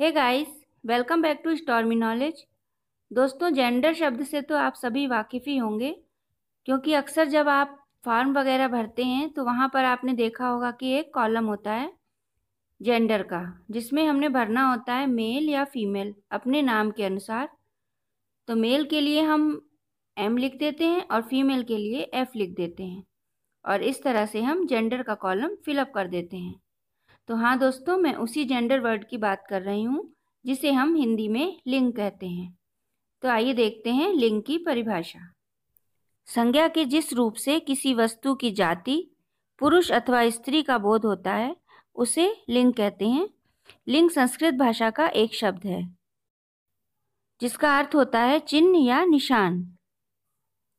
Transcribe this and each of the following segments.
Hey guys welcome back to Stormy Knowledge दोस्तों gender शब्द से तो आप सभी वाकिफ़ ही होंगे, क्योंकि अक्सर जब आप फॉर्म वगैरह भरते हैं तो वहाँ पर आपने देखा होगा कि एक कॉलम होता है जेंडर का, जिसमें हमने भरना होता है मेल या फीमेल अपने नाम के अनुसार। तो मेल के लिए हम एम लिख देते हैं और फीमेल के लिए एफ़ लिख देते हैं। और इस तरह से हम जेंडर का कॉलम फिलअप कर देते हैं। तो हाँ दोस्तों, मैं उसी जेंडर वर्ड की बात कर रही हूँ, जिसे हम हिंदी में लिंग कहते हैं। तो आइए देखते हैं लिंग की परिभाषा। संज्ञा के जिस रूप से किसी वस्तु की जाति, पुरुष अथवा स्त्री का बोध होता है, उसे लिंग कहते हैं। लिंग संस्कृत भाषा का एक शब्द है, जिसका अर्थ होता है चिन्ह या निशान।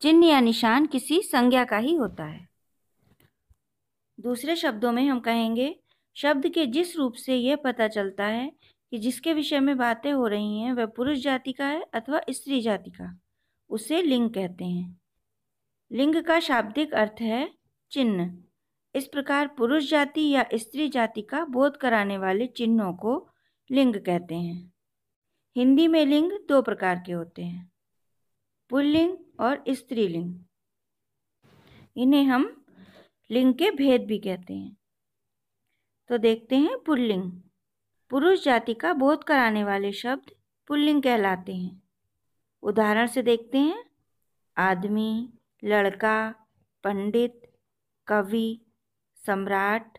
चिन्ह या निशान किसी संज्ञा का ही होता है। दूसरे शब्दों में हम कहेंगे शब्द के जिस रूप से यह पता चलता है कि जिसके विषय में बातें हो रही हैं, वह पुरुष जाति का है अथवा स्त्री जाति का, उसे लिंग कहते हैं। लिंग का शाब्दिक अर्थ है चिन्ह। इस प्रकार पुरुष जाति या स्त्री जाति का बोध कराने वाले चिन्हों को लिंग कहते हैं। हिंदी में लिंग दो प्रकार के होते हैं, पुल्लिंग और स्त्रीलिंग। इन्हें हम लिंग के भेद भी कहते हैं। तो देखते हैं पुल्लिंग। पुरुष जाति का बोध कराने वाले शब्द पुल्लिंग कहलाते हैं। उदाहरण से देखते हैं। आदमी, लड़का, पंडित, कवि, सम्राट,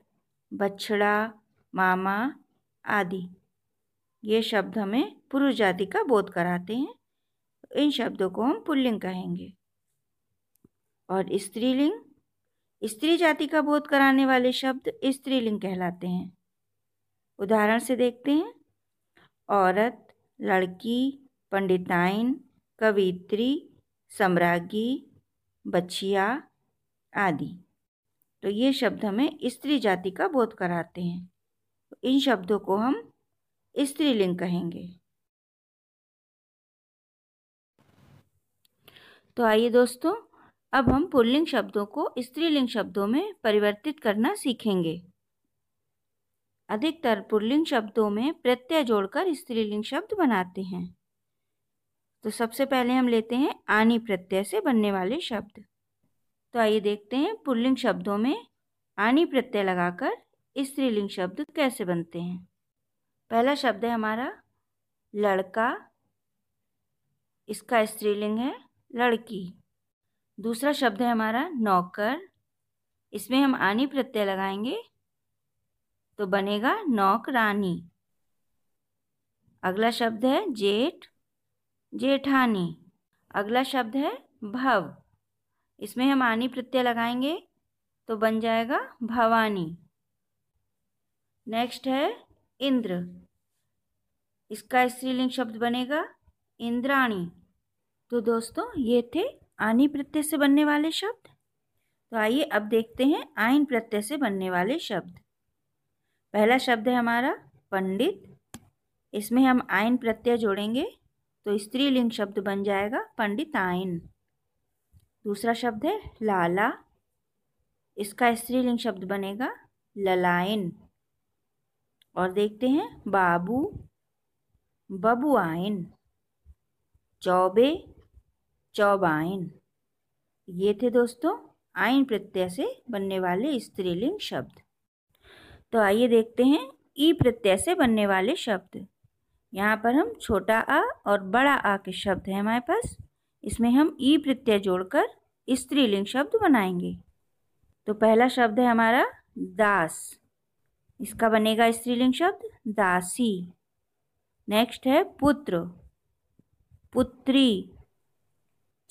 बछड़ा, मामा आदि। ये शब्द हमें पुरुष जाति का बोध कराते हैं। इन शब्दों को हम पुल्लिंग कहेंगे। और स्त्रीलिंग स्त्री जाति का बोध कराने वाले शब्द स्त्रीलिंग कहलाते हैं। उदाहरण से देखते हैं। औरत, लड़की, पंडिताइन, कवित्री, सम्राज्ञी, बछिया आदि। तो ये शब्द हमें स्त्री जाति का बोध कराते हैं। इन शब्दों को हम स्त्रीलिंग कहेंगे। तो आइए दोस्तों अब हम पुल्लिंग शब्दों को स्त्रीलिंग शब्दों में परिवर्तित करना सीखेंगे। अधिकतर पुल्लिंग शब्दों में प्रत्यय जोड़कर स्त्रीलिंग शब्द बनाते हैं। तो सबसे पहले हम लेते हैं आनी प्रत्यय से बनने वाले शब्द। तो आइए देखते हैं पुल्लिंग शब्दों में आनी प्रत्यय लगाकर स्त्रीलिंग शब्द कैसे बनते हैं। पहला शब्द है हमारा लड़का। इसका स्त्रीलिंग है लड़की। दूसरा शब्द है हमारा नौकर। इसमें हम आनी प्रत्यय लगाएँगे तो बनेगा नौकरानी। अगला शब्द है जेठ, जेठानी। अगला शब्द है भव। इसमें हम आनी प्रत्यय लगाएँगे तो बन जाएगा भवानी। नेक्स्ट है इंद्र। इसका स्त्रीलिंग शब्द बनेगा इंद्राणी। तो दोस्तों, ये थे आनी प्रत्यय से बनने वाले शब्द? तो आइए अब देखते हैं आइन प्रत्यय से बनने वाले शब्द। पहला शब्द है हमारा पंडित। इसमें हम आइन प्रत्यय जोड़ेंगे तो स्त्रीलिंग शब्द बन जाएगा पंडित आइन दूसरा शब्द है लाला। इसका स्त्रीलिंग शब्द बनेगा ललाइन। और देखते हैं बाबू। बबुआइन। चौबे। चौबाइन। ये थे दोस्तों आइन प्रत्यय से बनने वाले स्त्रीलिंग शब्द। तो आइए देखते हैं ई प्रत्यय से बनने वाले शब्द। यहाँ पर हम छोटा आ और बड़ा आ के शब्द हैं हमारे पास। इसमें हम ई प्रत्यय जोड़कर स्त्रीलिंग शब्द बनाएँगे। तो पहला शब्द है हमारा दास। इसका बनेगा स्त्रीलिंग शब्द दासी। नेक्स्ट है पुत्र। पुत्री।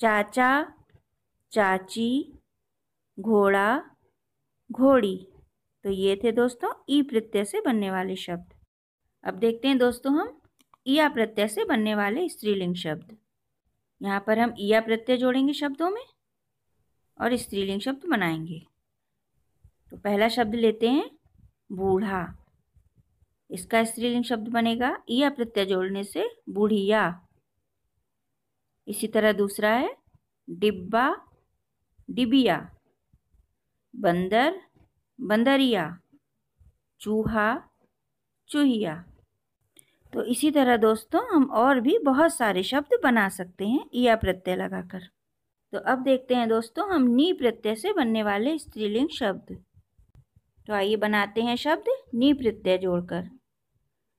चाचा, चाची, घोड़ा, घोड़ी। तो ये थे दोस्तों ई प्रत्यय से बनने वाले शब्द। अब देखते हैं दोस्तों हम ईया प्रत्यय से बनने वाले स्त्रीलिंग शब्द। यहाँ पर हम ईया प्रत्यय जोड़ेंगे शब्दों में और स्त्रीलिंग शब्द बनाएँगे। तो पहला शब्द लेते हैं बूढ़ा। इसका स्त्रीलिंग शब्द बनेगा ईया प्रत्यय जोड़ने से बूढ़िया। इसी तरह दूसरा है, डिब्बा, डिबिया, बंदर, बंदरिया, चूहा, चूहिया। तो इसी तरह दोस्तों हम और भी बहुत सारे शब्द बना सकते हैं या प्रत्यय लगाकर। तो अब देखते हैं दोस्तों हम नी प्रत्यय से बनने वाले स्त्रीलिंग शब्द। तो आइए बनाते हैं शब्द नी प्रत्यय जोड़कर।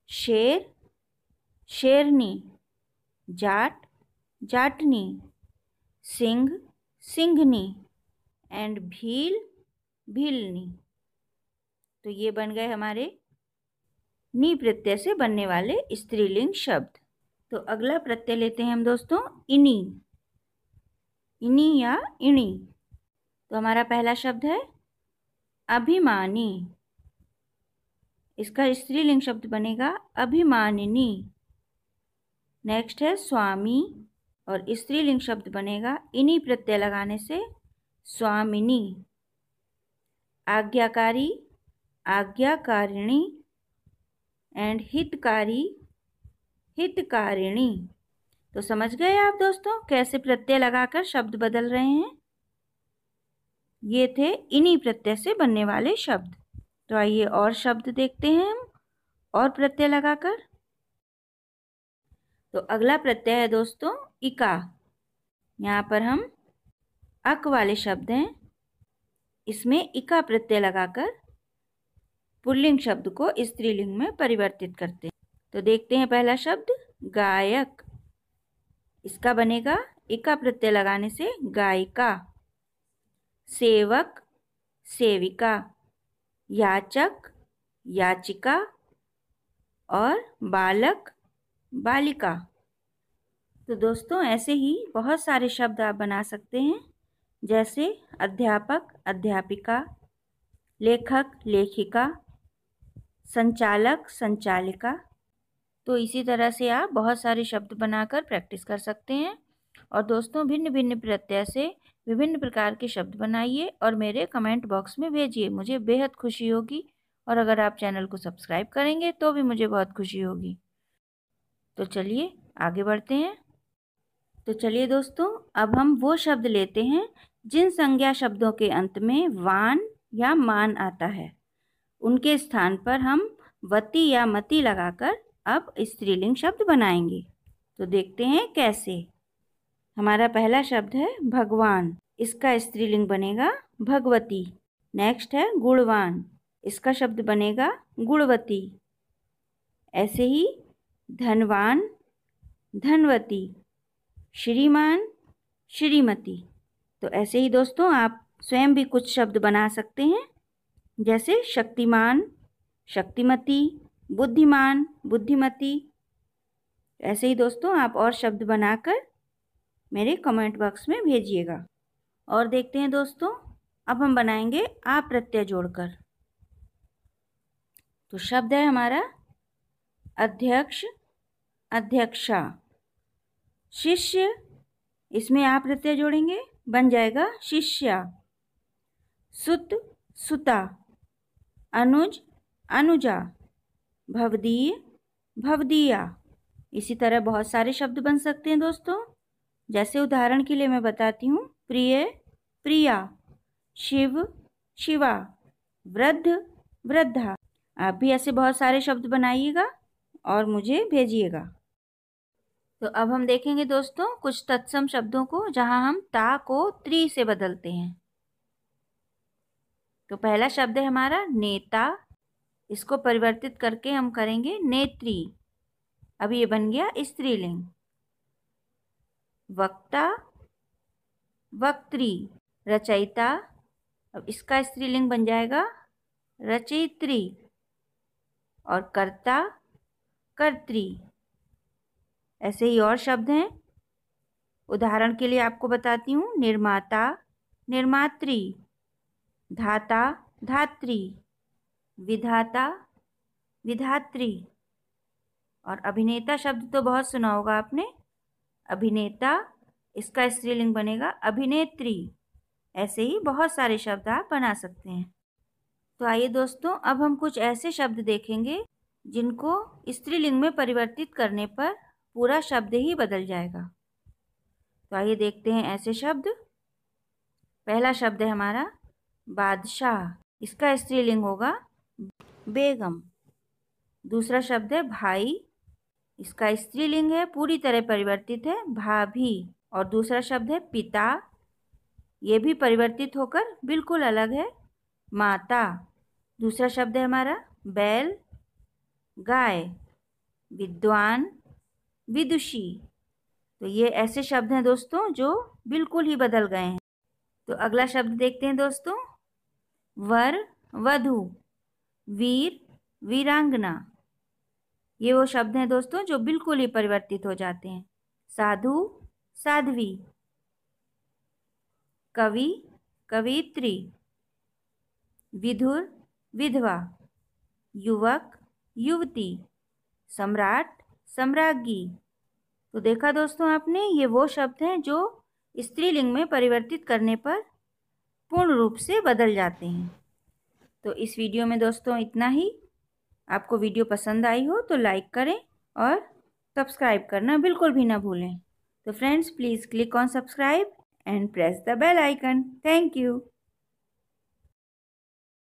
शेर, शेरनी, जाट जाटनी, सिंह, सिंघनी एंड भील, भीलनी। तो ये बन गए हमारे नी प्रत्यय से बनने वाले स्त्रीलिंग शब्द। तो अगला प्रत्यय लेते हैं हम दोस्तों, इनी। इनी या इणी। तो हमारा पहला शब्द है अभिमानी। इसका स्त्रीलिंग शब्द बनेगा अभिमानिनी। नेक्स्ट है स्वामी। और स्त्रीलिंग शब्द बनेगा, इन्हीं प्रत्यय लगाने से, स्वामिनी। आज्ञाकारी, आज्ञाकारिणी एंड हितकारी, हितकारिणी। तो समझ गए आप दोस्तों, कैसे प्रत्यय लगाकर शब्द बदल रहे हैं? ये थे इन्हीं प्रत्यय से बनने वाले शब्द। तो आइए और शब्द देखते हैं हम, और प्रत्यय लगाकर। तो अगला प्रत्यय है दोस्तों, इका। यहाँ पर हम अक वाले शब्द हैं। इसमें इका प्रत्यय लगाकर पुल्लिंग शब्द को स्त्रीलिंग में परिवर्तित करते हैं। तो देखते हैं पहला शब्द, गायक। इसका बनेगा इका प्रत्यय लगाने से गायिका, सेवक, सेविका, याचक, याचिका और बालक। बालिका। तो दोस्तों, ऐसे ही बहुत सारे शब्द आप बना सकते हैं, जैसे अध्यापक, अध्यापिका, लेखक, लेखिका, संचालक, संचालिका। तो इसी तरह से आप बहुत सारे शब्द बनाकर प्रैक्टिस कर सकते हैं। और दोस्तों भिन्न भिन्न प्रत्यय से विभिन्न प्रकार के शब्द बनाइए और मेरे कमेंट बॉक्स में भेजिए। मुझे बेहद खुशी होगी और अगर आप चैनल को सब्सक्राइब करेंगे तो भी मुझे बहुत खुशी होगी। तो चलिए आगे बढ़ते हैं। तो चलिए दोस्तों, अब हम वो शब्द लेते हैं जिन संज्ञा शब्दों के अंत में वान या मान आता है। उनके स्थान पर हम वती या मती लगाकर अब स्त्रीलिंग शब्द बनाएँगे। तो देखते हैं कैसे। हमारा पहला शब्द है भगवान। इसका स्त्रीलिंग बनेगा भगवती। नेक्स्ट है गुणवान। इसका शब्द बनेगा गुणवती। ऐसे ही धनवान, धनवती, श्रीमान, श्रीमती। तो ऐसे ही दोस्तों, आप स्वयं भी कुछ शब्द बना सकते हैं। जैसे शक्तिमान, शक्तिमती, बुद्धिमान, बुद्धिमती। ऐसे ही दोस्तों, आप और शब्द बनाकर मेरे कमेंट बॉक्स में भेजिएगा। और देखते हैं दोस्तों, अब हम बनाएँगे आ प्रत्यय जोड़कर। तो शब्द है हमारा अध्यक्ष, अध्यक्षा। शिष्य, इसमें आप प्रत्यय जोड़ेंगे, बन जाएगा शिष्या। सुत, सुता। अनुज, अनुजा। भवदीय, भवदीया। इसी तरह बहुत सारे शब्द बन सकते हैं दोस्तों। जैसे उदाहरण के लिए मैं बताती हूँ, प्रिय, प्रिया। शिव, शिवा। वृद्ध, वृद्धा। आप भी ऐसे बहुत सारे शब्द बनाइएगा। और मुझे भेजिएगा। तो अब हम देखेंगे दोस्तों कुछ तत्सम शब्दों को जहाँ हम ता को त्री से बदलते हैं। तो पहला शब्द है हमारा नेता। इसको परिवर्तित करके हम करेंगे नेत्री। अब ये बन गया स्त्रीलिंग। वक्ता, वक्त्री, रचयिता। अब इसका स्त्रीलिंग बन जाएगा रचयित्री। और कर्ता कर्त्री। ऐसे ही और शब्द हैं। उदाहरण के लिए आपको बताती हूँ, निर्माता, निर्मात्री, धाता, धात्री, विधाता, विधात्री। और अभिनेता शब्द तो बहुत सुना होगा आपने। अभिनेता, इसका स्त्रीलिंग बनेगा अभिनेत्री। ऐसे ही बहुत सारे शब्द आप बना सकते हैं। तो आइए दोस्तों, अब हम कुछ ऐसे शब्द देखेंगे जिनको स्त्रीलिंग में परिवर्तित करने पर पूरा शब्द ही बदल जाएगा। तो आइए देखते हैं ऐसे शब्द। पहला शब्द है हमारा बादशाह। इसका स्त्रीलिंग होगा बेगम। दूसरा शब्द है भाई। इसका स्त्रीलिंग है, पूरी तरह परिवर्तित है, भाभी। और दूसरा शब्द है पिता। ये भी परिवर्तित होकर बिल्कुल अलग है, माता। दूसरा शब्द है हमारा बैल। गाय, विद्वान, विदुषी। तो ये ऐसे शब्द हैं दोस्तों, जो बिल्कुल ही बदल गए हैं। तो अगला शब्द देखते हैं दोस्तों। वर, वधु, वीर, वीरांगना। ये वो शब्द हैं दोस्तों, जो बिल्कुल ही परिवर्तित हो जाते हैं। साधु, साध्वी। कवि, कवित्री। विधुर, विधवा। युवक युवती, सम्राट, सम्राज्ञी। तो देखा दोस्तों आपने, ये वो शब्द हैं जो स्त्रीलिंग में परिवर्तित करने पर पूर्ण रूप से बदल जाते हैं। तो इस वीडियो में दोस्तों इतना ही। आपको वीडियो पसंद आई हो तो लाइक करें और सब्सक्राइब करना बिल्कुल भी ना भूलें। तो friends, please click on subscribe and press the bell icon. Thank you.